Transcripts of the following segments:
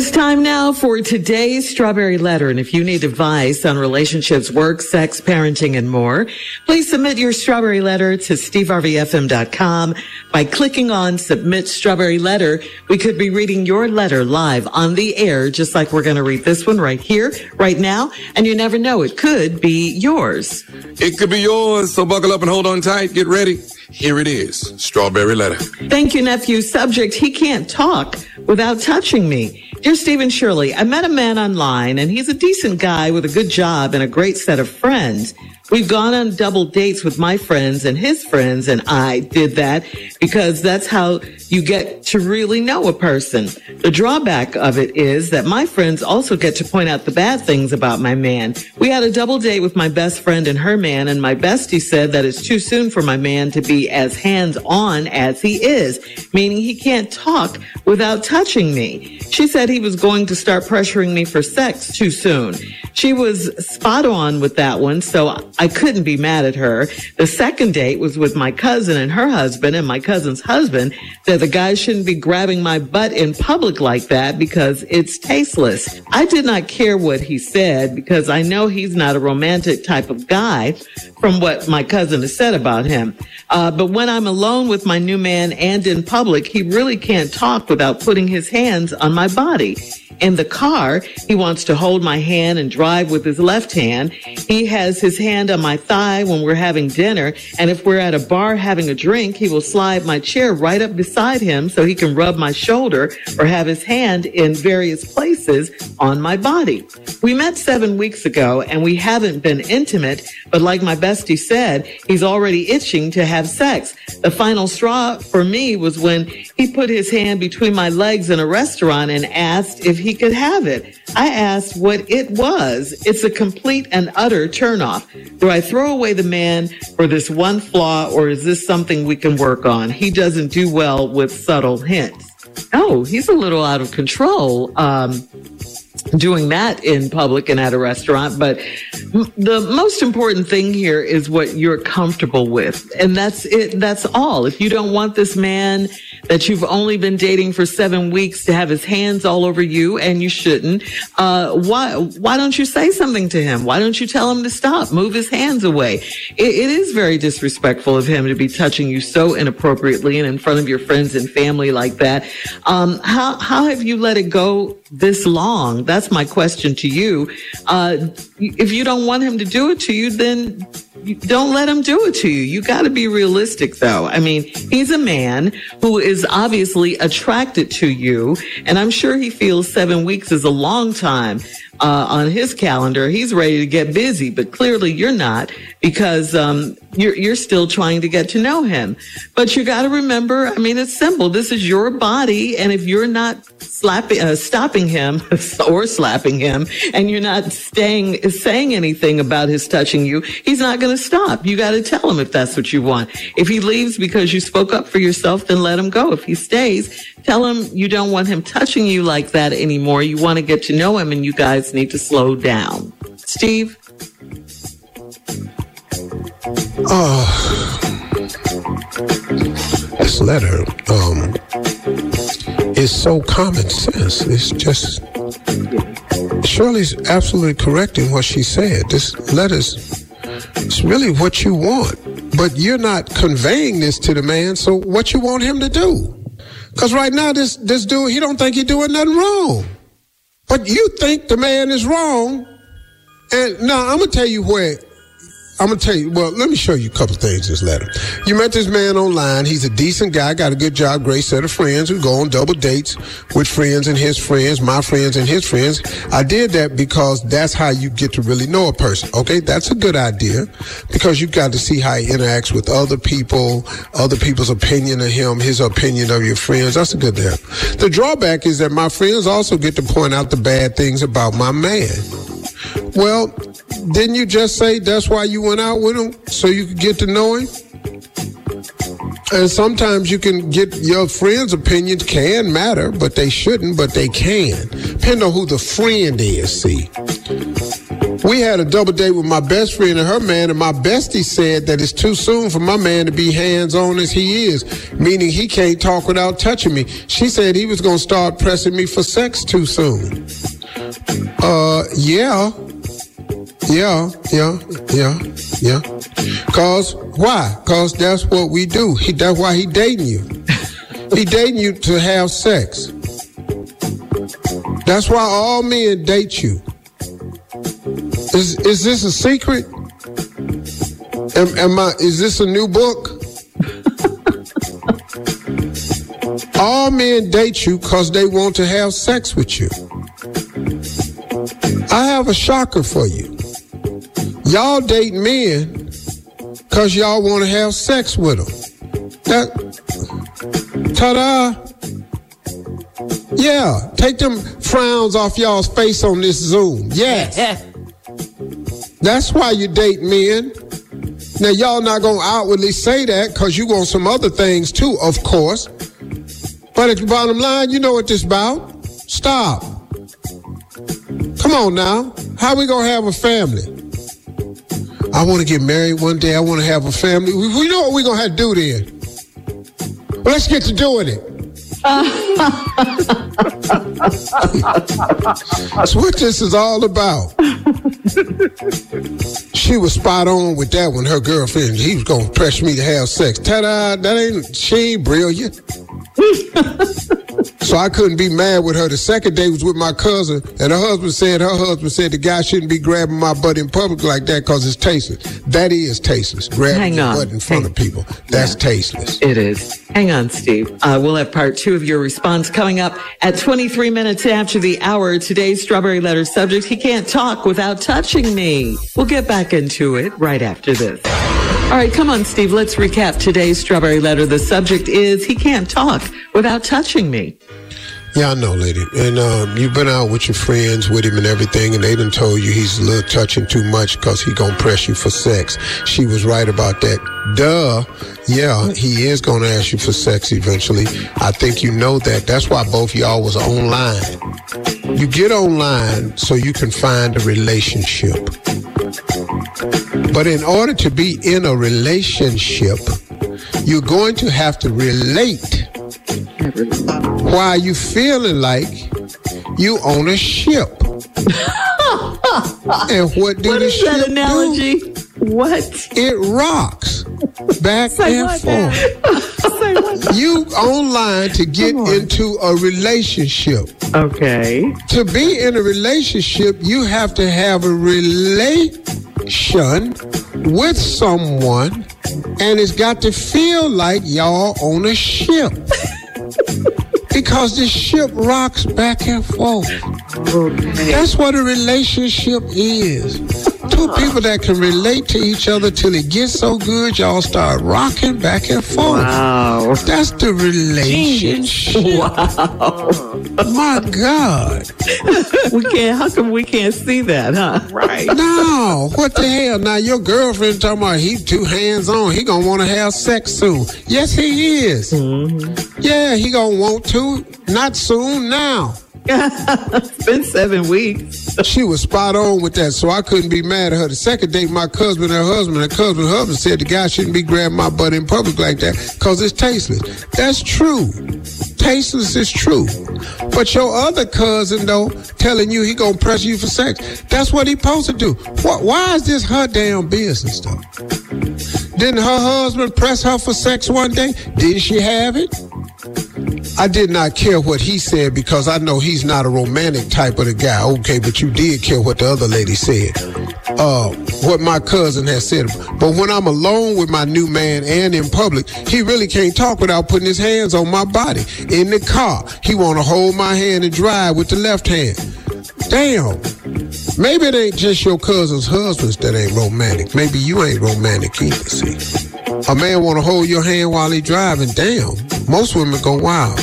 is time now for today's Strawberry Letter. And if you need advice on relationships, work, sex, parenting, and more, please submit your Strawberry Letter to steveharveyfm.com by clicking on Submit Strawberry Letter. We could be reading your letter live on the air, just like we're going to read this one right here, right now. And you never know, it could be yours. It could be yours. So buckle up and hold on tight. Get ready. Here it is. Strawberry Letter. Thank you, nephew. Subject, he can't talk without touching me. Dear Stephen Shirley, I met a man online and he's a decent guy with a good job and a great set of friends. We've gone on double dates with my friends and his friends, and I did that because that's how you get to really know a person. The drawback of it is that my friends also get to point out the bad things about my man. We had a double date with my best friend and her man, and my bestie said that it's too soon for my man to be as hands on as he is, meaning he can't talk without touching me. She said he was going to start pressuring me for sex too soon. She was spot on with that one, so I couldn't be mad at her. The second date was with my cousin and her husband, and my cousin's husband said the guy shouldn't be grabbing my butt in public like that because it's tasteless. I did not care what he said because I know he's not a romantic type of guy from what my cousin has said about him. Uh, but when I'm alone with my new man and in public, he really can't talk without putting his hands on my body in the car, he wants to hold my hand and drive with his left hand. He has his hand on my thigh when we're having dinner. And if we're at a bar having a drink, he will slide my chair right up beside him so he can rub my shoulder or have his hand in various places on my body. We met seven weeks ago and we haven't been intimate, but like my bestie said, he's already itching to have sex. The final straw for me was when he put his hand between my legs in a restaurant and asked if he he could have it. I asked what it was. It's a complete and utter turnoff. Do I throw away the man for this one flaw or is this something we can work on? He doesn't do well with subtle hints. Oh, he's a little out of control. Um, doing that in public and at a restaurant. But the most important thing here is what you're comfortable with. And that's it. That's all. If you don't want this man that you've only been dating for seven weeks to have his hands all over you and you shouldn't, uh, why, why don't you say something to him? Why don't you tell him to stop, move his hands away? it, it is very disrespectful of him to be touching you so inappropriately and in front of your friends and family like that. Um, how, how have you let it go this long? That's my question to you. Uh, if you don't want him to do it to you, then don't let him do it to you. You got to be realistic though. I mean, he's a man who is obviously attracted to you. And I'm sure he feels seven weeks is a long time uh, on his calendar. He's ready to get busy, but clearly you're not because um, you're you're still trying to get to know him. But you got to remember, I mean, it's simple. This is your body, and if you're not slapping, uh, stopping him or slapping him, and you're not staying saying anything about his touching you, he's not going to stop. You got to tell him if that's what you want. If he leaves because you spoke up for yourself, then let him go. If he stays, tell him you don't want him touching you like that anymore. You want to get to know him, and you guys need to slow down. Steve. Oh, this letter um, is so common sense. It's just Shirley's absolutely correct in what she said. This letter's it's really what you want, but you're not conveying this to the man. So what you want him to do? Because right now this this dude he don't think he's doing nothing wrong, but you think the man is wrong. And now I'm gonna tell you where I'm gonna tell you. Well, let me show you a couple things. This letter. You met this man online. He's a decent guy. Got a good job. Great set of friends We go on double dates with friends and his friends, my friends and his friends. I did that because that's how you get to really know a person. Okay, that's a good idea because you got to see how he interacts with other people, other people's opinion of him, his opinion of your friends. That's a good thing. The drawback is that my friends also get to point out the bad things about my man. Well, didn't you just say that's why you went out with him so you could get to know him? And sometimes you can get your friends' opinions can matter, but they shouldn't, but they can. Depend on who the friend is, see. We had a double date with my best friend and her man, and my bestie said that it's too soon for my man to be hands on as he is, meaning he can't talk without touching me. She said he was going to start pressing me for sex too soon. Uh, yeah. Yeah, yeah, yeah, yeah. Cause why? Cause that's what we do. He that's why he dating you. he dating you to have sex. That's why all men date you. Is is this a secret? Am, am I? Is this a new book? all men date you because they want to have sex with you. I have a shocker for you. Y'all date men because y'all want to have sex with them. That, ta-da. Yeah, take them frowns off y'all's face on this Zoom. Yes. That's why you date men. Now, y'all not going to outwardly say that because you want some other things too, of course. But at the bottom line, you know what this about. Stop. Come on now. How we going to have a family? I want to get married one day. I want to have a family. We, we know what we're going to have to do then. Well, let's get to doing it. That's what this is all about. she was spot on with that one. Her girlfriend, he was gonna press me to have sex. Ta-da! That ain't she ain't brilliant. So I couldn't be mad with her. The second day was with my cousin, and her husband said her husband said the guy shouldn't be grabbing my butt in public like that because it's tasteless. That is tasteless. Grabbing your butt in front Hang- of people. That's Yeah. tasteless. It is. Hang on, Steve. Uh, we'll have part two of your response coming up at 23 minutes after the hour. Today's Strawberry Letter subject, he can't talk without touching me. We'll get back into it right after this. All right, come on, Steve. Let's recap today's Strawberry Letter. The subject is, he can't talk without touching me. Yeah, I know, lady. And um, you've been out with your friends with him and everything, and they done told you he's a little touching too much because he gonna press you for sex. She was right about that. Duh. Yeah, he is gonna ask you for sex eventually. I think you know that. That's why both y'all was online. You get online so you can find a relationship. But in order to be in a relationship, you're going to have to relate while you feeling like you own a ship. and what do What the ship that do? What? It rocks back and what forth. You online to get into a relationship. Okay. To be in a relationship, you have to have a relation with someone, and it's got to feel like y'all on a ship. because the ship rocks back and forth. That's what a relationship is. Two people that can relate to each other till it gets so good, y'all start rocking back and forth. Wow. That's the relationship. Wow. My God. We can't, how come we can't see that, huh? Right. No, what the hell? Now your girlfriend talking about he too hands on. He gonna want to have sex soon. Yes, he is. Mm-hmm. Yeah, he gonna want to. Not soon. Now. It's been seven weeks. She was spot on with that, so I couldn't be mad at her. The second date, my cousin and her husband, her cousin and husband said the guy shouldn't be grabbing my butt in public like that because it's tasteless. That's true. Tasteless is true. But your other cousin, though, telling you he gonna press you for sex, that's what he supposed to do. What, why is this her damn business, though? Didn't her husband press her for sex one day? Didn't she have it? I did not care what he said because I know he's not a romantic type of the guy. Okay, but you did care what the other lady said. Uh, what my cousin has said. But when I'm alone with my new man and in public, he really can't talk without putting his hands on my body. In the car, he want to hold my hand and drive with the left hand. Damn. Maybe it ain't just your cousin's husbands that ain't romantic. Maybe you ain't romantic either, see. A man want to hold your hand while he driving. Damn. Most women go, wow,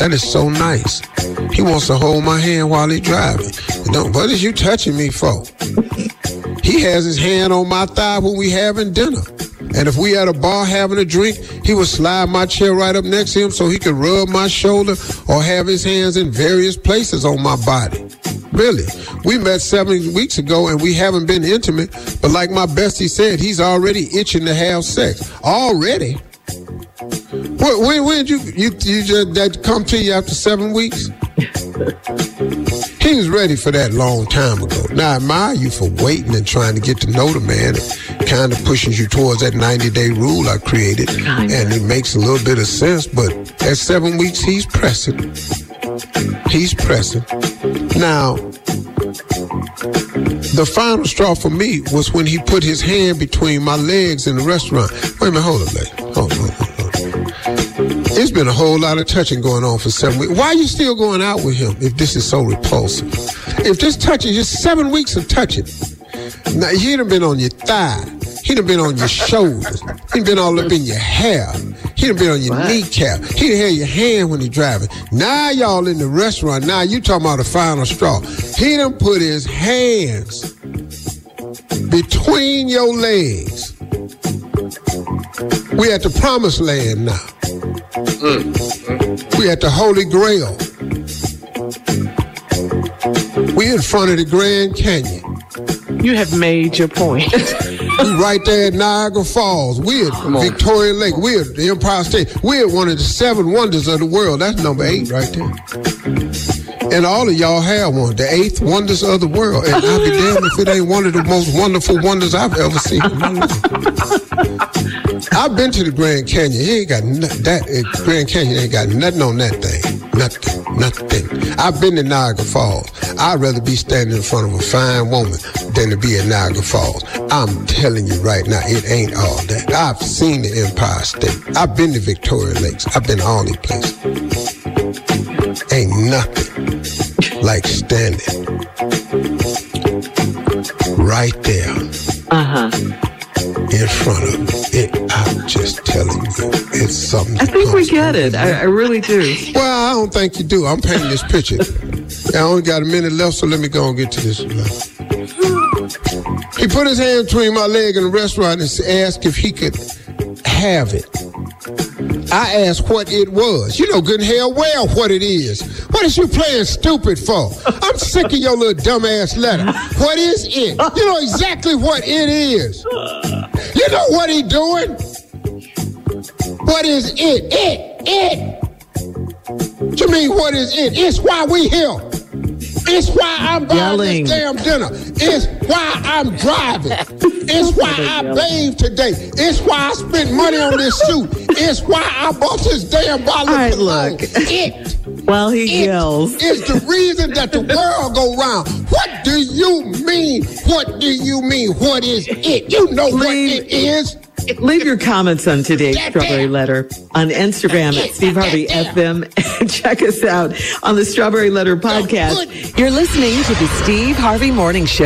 that is so nice. He wants to hold my hand while he driving. Don't, what is you touching me for? He has his hand on my thigh when we having dinner. And if we at a bar having a drink, he would slide my chair right up next to him so he could rub my shoulder or have his hands in various places on my body. Really. We met seven weeks ago and we haven't been intimate. But like my bestie said, he's already itching to have sex. Already? When, when, you, you, you just, that come to you after seven weeks? he was ready for that long time ago. Now, I admire you for waiting and trying to get to know the man. It kind of pushes you towards that 90 day rule I created. Kinda. And it makes a little bit of sense, but at seven weeks, he's pressing. He's pressing. Now, the final straw for me was when he put his hand between my legs in the restaurant. Wait a minute, hold on, lady. Hold on, It's been a whole lot of touching going on for seven weeks. Why are you still going out with him if this is so repulsive? If this touching, just seven weeks of touching. Now, he done been on your thigh. He done been on your shoulders. He done been all up in your hair. He done been on your What? kneecap. He done held your hand when he driving. Now y'all in the restaurant. Now you talking about the final straw. He done put his hands between your legs. We at the promised land now. Mm-hmm. We at the Holy Grail. We in front of the Grand Canyon. You have made your point. We right there at Niagara Falls. We at Victoria Lake. We at the Empire State. We at one of the seven wonders of the world. That's number eight right there. And all of y'all have one, the eighth wonders of the world. And I'll be damned if it ain't one of the most wonderful wonders I've ever seen in my life. I've been to the Grand Canyon. He ain't got no, that. uh, Grand Canyon ain't got nothing on that thing. Nothing. Nothing. I've been to Niagara Falls. I'd rather be standing in front of a fine woman than to be at Niagara Falls. I'm telling you right now, it ain't all that. I've seen the Empire State. I've been to Victoria Lakes. I've been to all these places. Ain't nothing like standing right there Uh huh. In front of it. I'm just telling you, it's something. I think we get it. I, I really do. Well, I don't think you do. I'm painting this picture. I only got a minute left, so let me go and get to this. He put his hand between my leg in the restaurant and asked if he could have it. I asked what it was. You know good and hell well what it is. What is you playing stupid for? I'm sick of your little dumbass letter. What is it? You know exactly what it is. You know what he doing? What is it? It, it. You mean, what is it? It's why we here. It's why I'm buying this damn dinner. It's why I'm driving. It's why I bathed today. It's why I spent money on this suit. It's why I bought this damn bottle All right, look. It, While he it yells. is the reason that the world go round. What do you mean? What do you mean? What is it? You know what Leave- it is. Leave your comments on today's Strawberry Letter on Instagram at Steve Harvey FM and check us out on the Strawberry Letter podcast. You're listening to the Steve Harvey Morning Show.